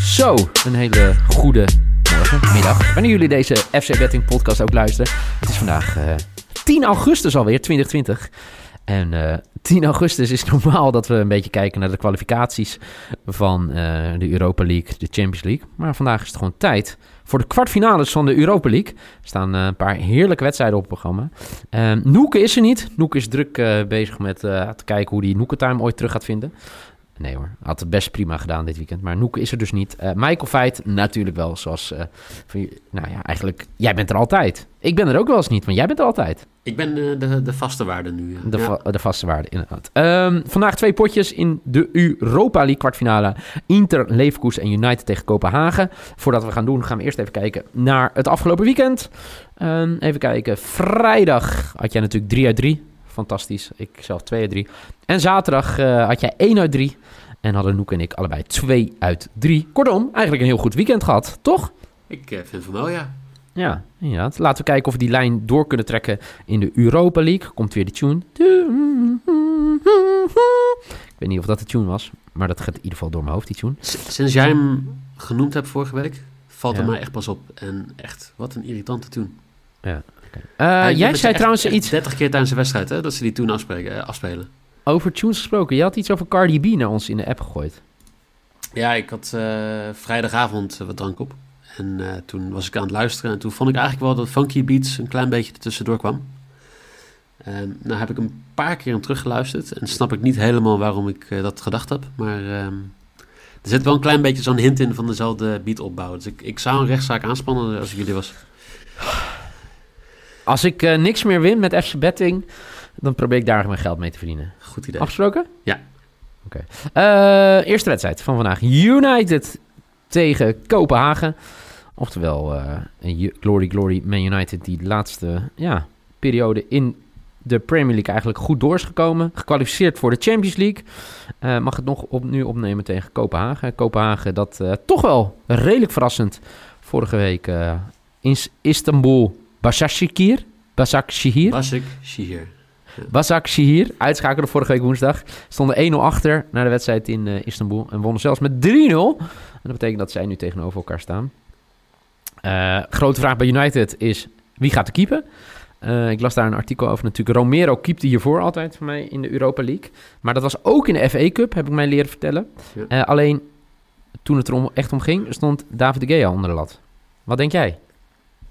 Zo, een hele goede morgen, middag. Wanneer jullie deze FC Betting podcast ook luisteren. Het is vandaag eh, 10 augustus alweer, 2020. En eh 10 augustus is normaal dat we een beetje kijken naar de kwalificaties van eh, de Europa League, de Champions League. Maar vandaag is het gewoon tijd voor de kwartfinales van de Europa League. Staan eh, een paar heerlijke wedstrijden op het programma. Eh, Noeke is er niet. Noeke is druk eh, bezig met te kijken hoe hij Noeke Time ooit terug gaat vinden. Nee hoor, had het best prima gedaan dit weekend. Maar Noeke is er dus niet. Eh, Michael Feit natuurlijk wel, zoals... van je- nou ja, eigenlijk, jij bent er altijd. Ik ben er ook wel eens niet, want jij bent er altijd. Ik ben de, de vaste waarde nu. ja. De, va- de vaste waarde, inderdaad. Ehm, vandaag twee potjes in de Europa League kwartfinale. Inter, Leverkusen en United tegen Kopenhagen. Voordat we gaan doen, gaan we eerst even kijken naar het afgelopen weekend. Ehm, even kijken. Vrijdag had jij natuurlijk 3 uit 3. Fantastisch. Ik zelf 2 uit 3. En zaterdag eh, had jij 1 uit 3. En hadden Noek en ik allebei 2 uit 3. Kortom, eigenlijk een heel goed weekend gehad, toch? Ik eh, vind van wel, ja. Ja, inderdaad. Laten we kijken of we die lijn door kunnen trekken in de Europa League. Komt weer de tune. Ik weet niet of dat de tune was, maar dat gaat in ieder geval door mijn hoofd, die tune. S- sinds jij hem genoemd hebt vorige week, valt Ja. er mij echt pas op. En echt, wat een irritante toen. Eh, jij zei trouwens iets 30 keer tijdens de wedstrijd, hè, dat ze die toen afspreken, eh, afspelen. over tunes gesproken. Je had iets over Cardi B naar ons in de app gegooid. Ja, ik had eh, vrijdagavond wat drank op. En toen was ik aan het luisteren. En toen vond ik eigenlijk wel dat Funky Beats een klein beetje ertussendoor kwam. En nou heb ik een paar keer hem teruggeluisterd. En snap ik niet helemaal waarom ik dat gedacht heb. Maar ehm, er zit wel een klein beetje zo'n hint in van dezelfde beatopbouw. Dus ik, ik zou een rechtszaak aanspannen als ik jullie was. Als ik eh, niks meer win met FC Betting, dan probeer ik daar mijn geld mee te verdienen. Goed idee. Afgesproken? Ja. Oké. Eh, eerste wedstrijd van vandaag. United tegen Kopenhagen. Oftewel, eh, Glory Glory Man United die de laatste ja, periode in de Premier League eigenlijk goed door is gekomen. Gekwalificeerd voor de Champions League. Mag het nog op, nu opnemen tegen Kopenhagen. Kopenhagen dat toch wel redelijk verrassend vorige week in S- Istanbul Başakşehir. Başakşehir. Basik, Shihir. Basak Shihir uitschakelde vorige week woensdag. Stonden 1-0 achter naar de wedstrijd in eh, Istanbul. En wonnen zelfs met 3-0. En dat betekent dat zij nu tegenover elkaar staan. Eh, grote vraag bij United is, wie gaat er keepen? Eh, ik las daar een artikel over natuurlijk. Romero keepte hiervoor altijd voor mij in de Europa League. Maar dat was ook in de FA Cup, heb ik mij leren vertellen. Ja. Alleen toen het er om, echt om ging, stond David de Gea onder de lat. Wat denk jij?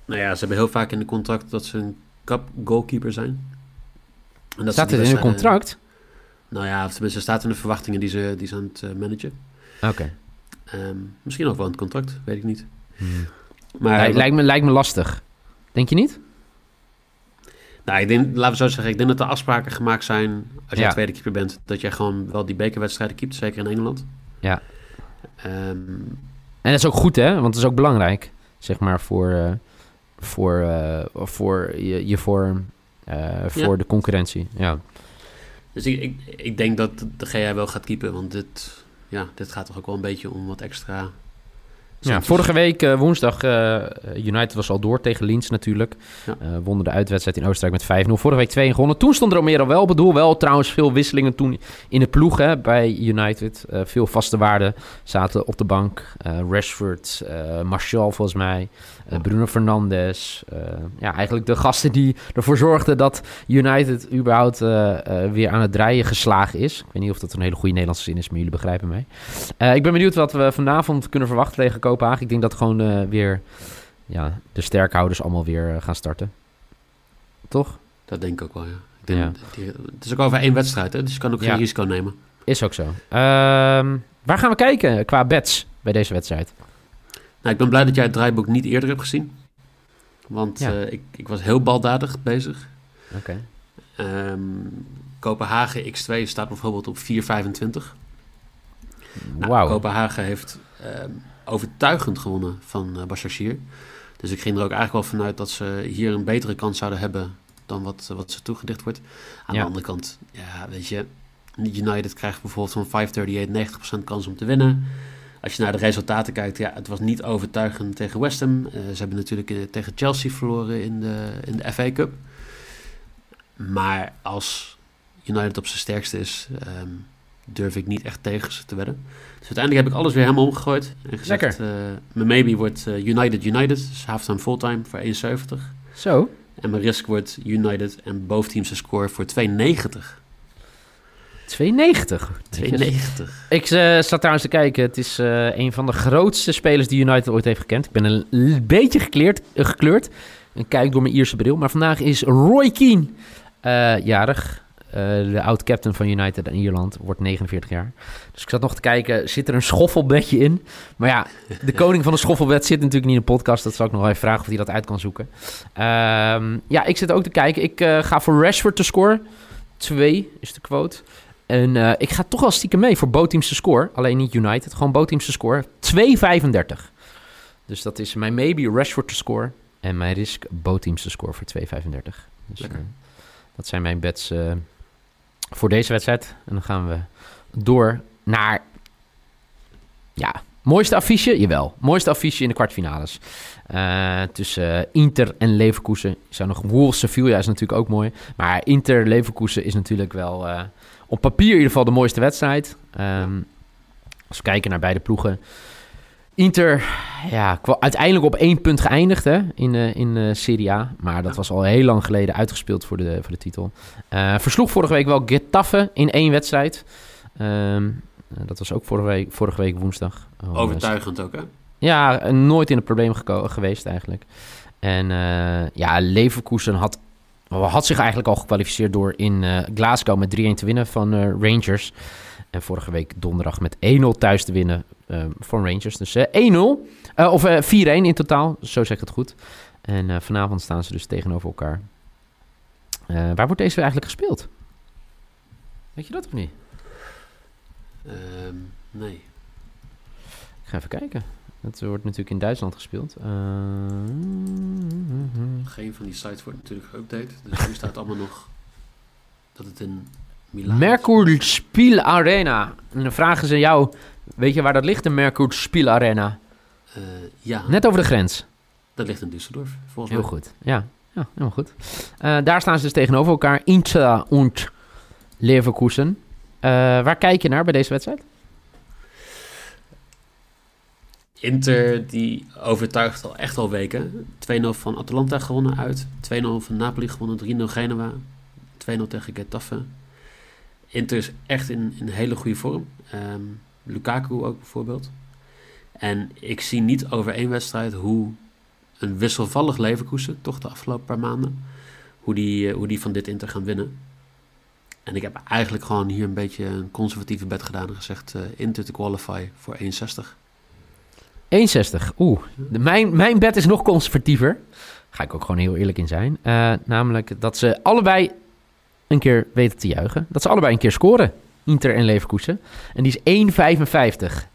Nou ja, ze hebben heel vaak in de contract dat ze een cup goalkeeper zijn. En dat Staat het in wedstrijden- contract? Nou ja, of tenminste staat in de verwachtingen die ze, die ze aan het eh, managen. Oké. Ehm, misschien ook wel in het contract, weet ik niet. Hmm. Maar Lij- lijkt, me, lijkt me lastig. Denk je niet? nou, ik denk, laten we zo zeggen, ik denk dat er afspraken gemaakt zijn als jij Ja. tweede keeper bent, dat jij gewoon wel die bekerwedstrijden keept, zeker in Engeland. Ja. Ehm, En dat is ook goed, hè? Want het is ook belangrijk, zeg maar, voor, eh, voor, eh, voor je, je vorm, eh, voor Ja. de concurrentie. Ja. dus ik, ik, ik denk dat de GA wel gaat keepen, want dit, ja, dit gaat toch ook wel een beetje om wat extra... ja vorige week, eh, woensdag, eh, United was al door tegen Linz natuurlijk. Ja. Eh, wonnen de uitwedstrijd in Oostenrijk met 5-0. Vorige week 2 gewonnen. Toen stond Romero wel op het doel. Wel trouwens veel wisselingen toen in de ploeg hè, bij United. Veel vaste waarden zaten op de bank. Rashford, Martial volgens mij, Bruno Fernandes. ja, eigenlijk de gasten die ervoor zorgden dat United überhaupt weer aan het draaien geslagen is. Ik weet niet of dat een hele goede Nederlandse zin is, maar jullie begrijpen mij. Ik ben benieuwd wat we vanavond kunnen verwachten tegen Kopenhagen. Ik denk dat gewoon eh, weer ja, de sterkhouders allemaal weer eh, gaan starten. Toch? Dat denk ik ook wel, ja. Ik denk, Ja. die- het is ook over één wedstrijd, hè, dus je kan ook Ja. geen risico nemen. Is ook zo. Ehm, waar gaan we kijken qua bets bij deze wedstrijd? Nou, ik ben blij dat jij het draaiboek niet eerder hebt gezien. Want Ja. eh, ik, ik was heel baldadig bezig. Oké. Ehm, Kopenhagen X2 staat bijvoorbeeld op 4,25. Nou, Wauw. Kopenhagen heeft ehm, overtuigend gewonnen van eh Başakşehir. Dus ik ging er ook eigenlijk wel vanuit dat ze hier een betere kans zouden hebben dan wat, wat ze toegedicht wordt. Aan Ja. de andere kant, ja, weet je, United krijgt bijvoorbeeld van 538 90% kans om te winnen. Als je naar de resultaten kijkt, ja, het was niet overtuigend tegen West Ham. Eh, ze hebben natuurlijk eh, tegen Chelsea verloren in de, in de FA Cup. Maar als United op zijn sterkste is, ehm, durf ik niet echt tegen ze te wedden. Dus uiteindelijk heb ik alles weer helemaal omgegooid. En gezegd, eh, mijn maybe wordt eh, United United. Dus halftime fulltime voor 1,70. Zo. En mijn risk wordt United en boventeamse score voor 2,90. 2,90. 2,90. Ik eh, zat trouwens te kijken. Het is een van de grootste spelers die United ooit heeft gekend. Ik ben een beetje gekleurd, eh, gekleurd. En kijk door mijn Ierse bril. Maar vandaag is Roy Keane jarig. Eh, de oud-captain van United en Ierland. Wordt 49 jaar. Dus ik zat nog te kijken. Zit er een schoffelbedje in? Maar ja, de koning van de schoffelbed zit natuurlijk niet in de podcast. Dat zal ik nog even vragen of hij dat uit kan zoeken. Ehm, ja, ik zit ook te kijken. Ik eh, ga voor Rashford te scoren. 2 is de quote. En eh, ik ga toch wel stiekem mee voor bootteamse score. Alleen niet United, gewoon bootteamse score. 2,35. Dus dat is mijn maybe Rashford te score. En mijn risk bootteamse score voor 2,35. Dus dat zijn mijn bets voor deze wedstrijd. En dan gaan we door naar... Ja, mooiste affiche? Jawel. Mooiste affiche in de kwartfinales. Eh, tussen Inter en Leverkusen. Je zou nog Wolves Sevilla is natuurlijk ook mooi. Maar Inter Leverkusen is natuurlijk wel eh, op papier in ieder geval de mooiste wedstrijd. Ehm, als we kijken naar beide ploegen. Inter, ja, uiteindelijk op één punt geëindigd hè, in, eh, in eh, Serie A. Maar dat was al heel lang geleden uitgespeeld voor de, voor de titel. Eh, versloeg vorige week wel Getafe in één wedstrijd. Ehm, eh, dat was ook vorige week, vorige week woensdag. Oh, Overtuigend ook, hè? ja, nooit in het probleem geweest eigenlijk. En ja, Leverkusen had, had zich eigenlijk al gekwalificeerd door in Glasgow met 3-1 te winnen van Rangers. En vorige week donderdag met 1-0 thuis te winnen eh, van Rangers. Dus eh, 1-0, Eh, of eh, 4-1 in totaal, zo zeg ik het goed. En eh, vanavond staan ze dus tegenover elkaar. Eh, waar wordt deze eigenlijk gespeeld? Weet je dat of niet? Ehm, nee. Ik ga even kijken. Het wordt natuurlijk in Duitsland gespeeld. Eh, Geen van die sites wordt natuurlijk geüpdate. Dus nu staat allemaal nog dat het in Milaan. Merkur Spiel Arena. En dan vragen ze jou, weet je waar dat ligt, de Merkur Spiel Arena? Eh, ja, Net over de grens. dat ligt in Düsseldorf, volgens Heel mij. goed. Ja, ja helemaal goed. Eh, daar staan ze dus tegenover elkaar. Inter en Leverkusen. Eh, waar kijk je naar bij deze wedstrijd? Inter, die overtuigt al echt al weken. 2-0 van Atalanta gewonnen uit. 2-0 van Napoli gewonnen. 3-0 Genua. 2-0 tegen Getafe. Inter is echt in, in hele goede vorm. Ehm, Lukaku ook bijvoorbeeld. En ik zie niet over één wedstrijd hoe een wisselvallig Leverkusen, toch de afgelopen paar maanden, hoe die, eh, hoe die van dit Inter gaan winnen. En ik heb eigenlijk gewoon hier een beetje een conservatieve bet gedaan en gezegd eh, Inter te qualify voor 1,60. 1,60. Oeh, mijn, mijn bet is nog conservatiever. Ga ik ook gewoon heel eerlijk in zijn. Eh, namelijk dat ze allebei een keer weten te juichen. Dat ze allebei een keer scoren. Inter en Leverkusen. En die is 1,55.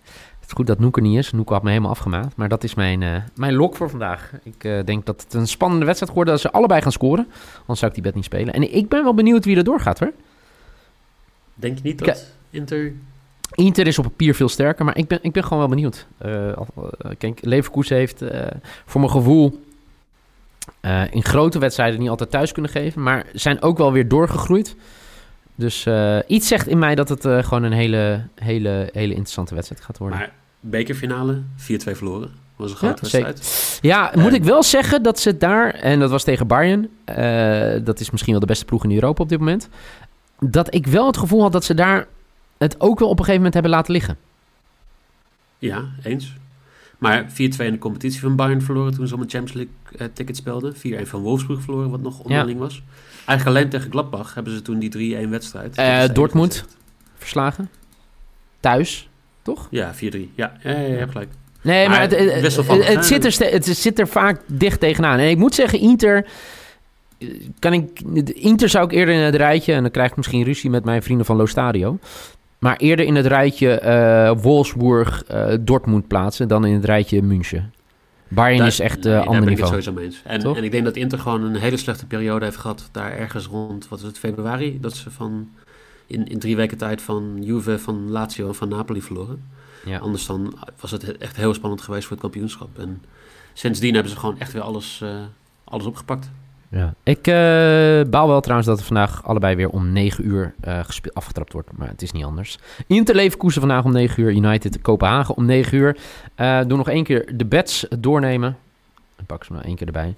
Het is goed dat Noek er niet is. Noek had me helemaal afgemaakt. Maar dat is mijn, eh, mijn lok voor vandaag. Ik eh, denk dat het een spannende wedstrijd wordt dat ze allebei gaan scoren. Anders zou ik die bet niet spelen. En ik ben wel benieuwd wie er doorgaat hoor. Denk je niet dat Inter... Inter is op papier veel sterker, maar ik ben, ik ben gewoon wel benieuwd. Eh, kijk, Leverkusen heeft voor mijn gevoel in grote wedstrijden niet altijd thuis kunnen geven, maar zijn ook wel weer doorgegroeid. Dus eh, iets zegt in mij dat het eh, gewoon een hele, hele, hele interessante wedstrijd gaat worden. Maar bekerfinale, 4-2 verloren. Was een grote Ja, zeker. wedstrijd. ja, moet ik wel zeggen dat ze daar, en dat was tegen Bayern, eh, dat is misschien wel de beste ploeg in Europa op dit moment, dat ik wel het gevoel had dat ze daar het ook wel op een gegeven moment hebben laten liggen. Ja, eens. Maar 4-2 in de competitie van Bayern verloren toen ze om een Champions League eh, ticket speelden. 4-1 van Wolfsburg verloren, wat nog onderling was. Eigenlijk alleen tegen Gladbach hebben ze toen die 3-1 wedstrijd. Het Dortmund. verslagen. Thuis, toch? Ja, 4-3. Ja, ja, ja, je hebt gelijk. Nee, maar, Maar het, het, wisselvallig, het, het hè? zit er, het zit er vaak dicht tegenaan. En ik moet zeggen, Inter... eh, Kan ik, Inter zou ik eerder in het rijtje... en dan krijg ik misschien ruzie met mijn vrienden van Lo Stadio... maar eerder in het rijtje eh Wolfsburg, eh, Dortmund plaatsen... dan in het rijtje München. Bayern Daar- is echt nee, een daar ander ben ik niveau. het sowieso mee eens. En, Toch? en ik denk dat Inter gewoon een hele slechte periode heeft gehad. Daar ergens rond, wat is het, februari? Dat ze van in, in drie weken tijd van Juve, van Lazio en van Napoli verloren. Ja. Anders dan was het echt heel spannend geweest voor het kampioenschap. En sindsdien hebben ze gewoon echt weer alles, eh, alles opgepakt. Ja. Ik uh, baal wel trouwens dat het vandaag allebei weer om 9 uur uh, afgetrapt wordt. Maar het is niet anders. Inter Leverkusen vandaag om 9 uur. United Kopenhagen om 9 uur. Uh, doe nog één keer de bets doornemen. Ik pak ze nog één keer erbij.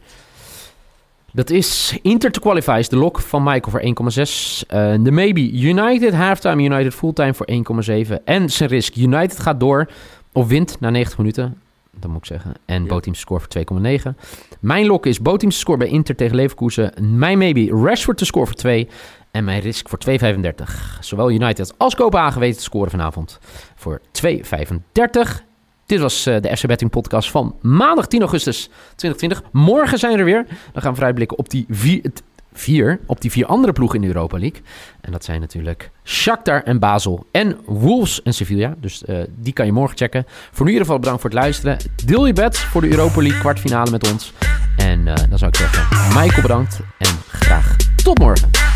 Dat is Inter to qualify is de lock van Michael voor 1,6. de maybe United halftime, United fulltime voor 1,7. En zijn risk United gaat door of wint na 90 minuten dat moet ik zeggen. En ja. Boteams score voor 2,9. Mijn lok is Boteams score bij Inter tegen Leverkusen. Mijn maybe Rashford te score voor 2. En mijn risk voor 2,35. Zowel United als Kopenhagen weten te scoren vanavond voor 2,35. Dit was uh, de FC Betting podcast van maandag 10 augustus 2020. Morgen zijn we er weer. Dan gaan we vooruitblikken op die vier, vier op die vier andere ploegen in de Europa League. En dat zijn natuurlijk Shakhtar en Basel en Wolves en Sevilla. Dus uh, die kan je morgen checken. Voor nu in ieder geval bedankt voor het luisteren. Deel je bed voor de Europa League kwartfinale met ons. En uh, dan zou ik zeggen, Michael bedankt en graag tot morgen.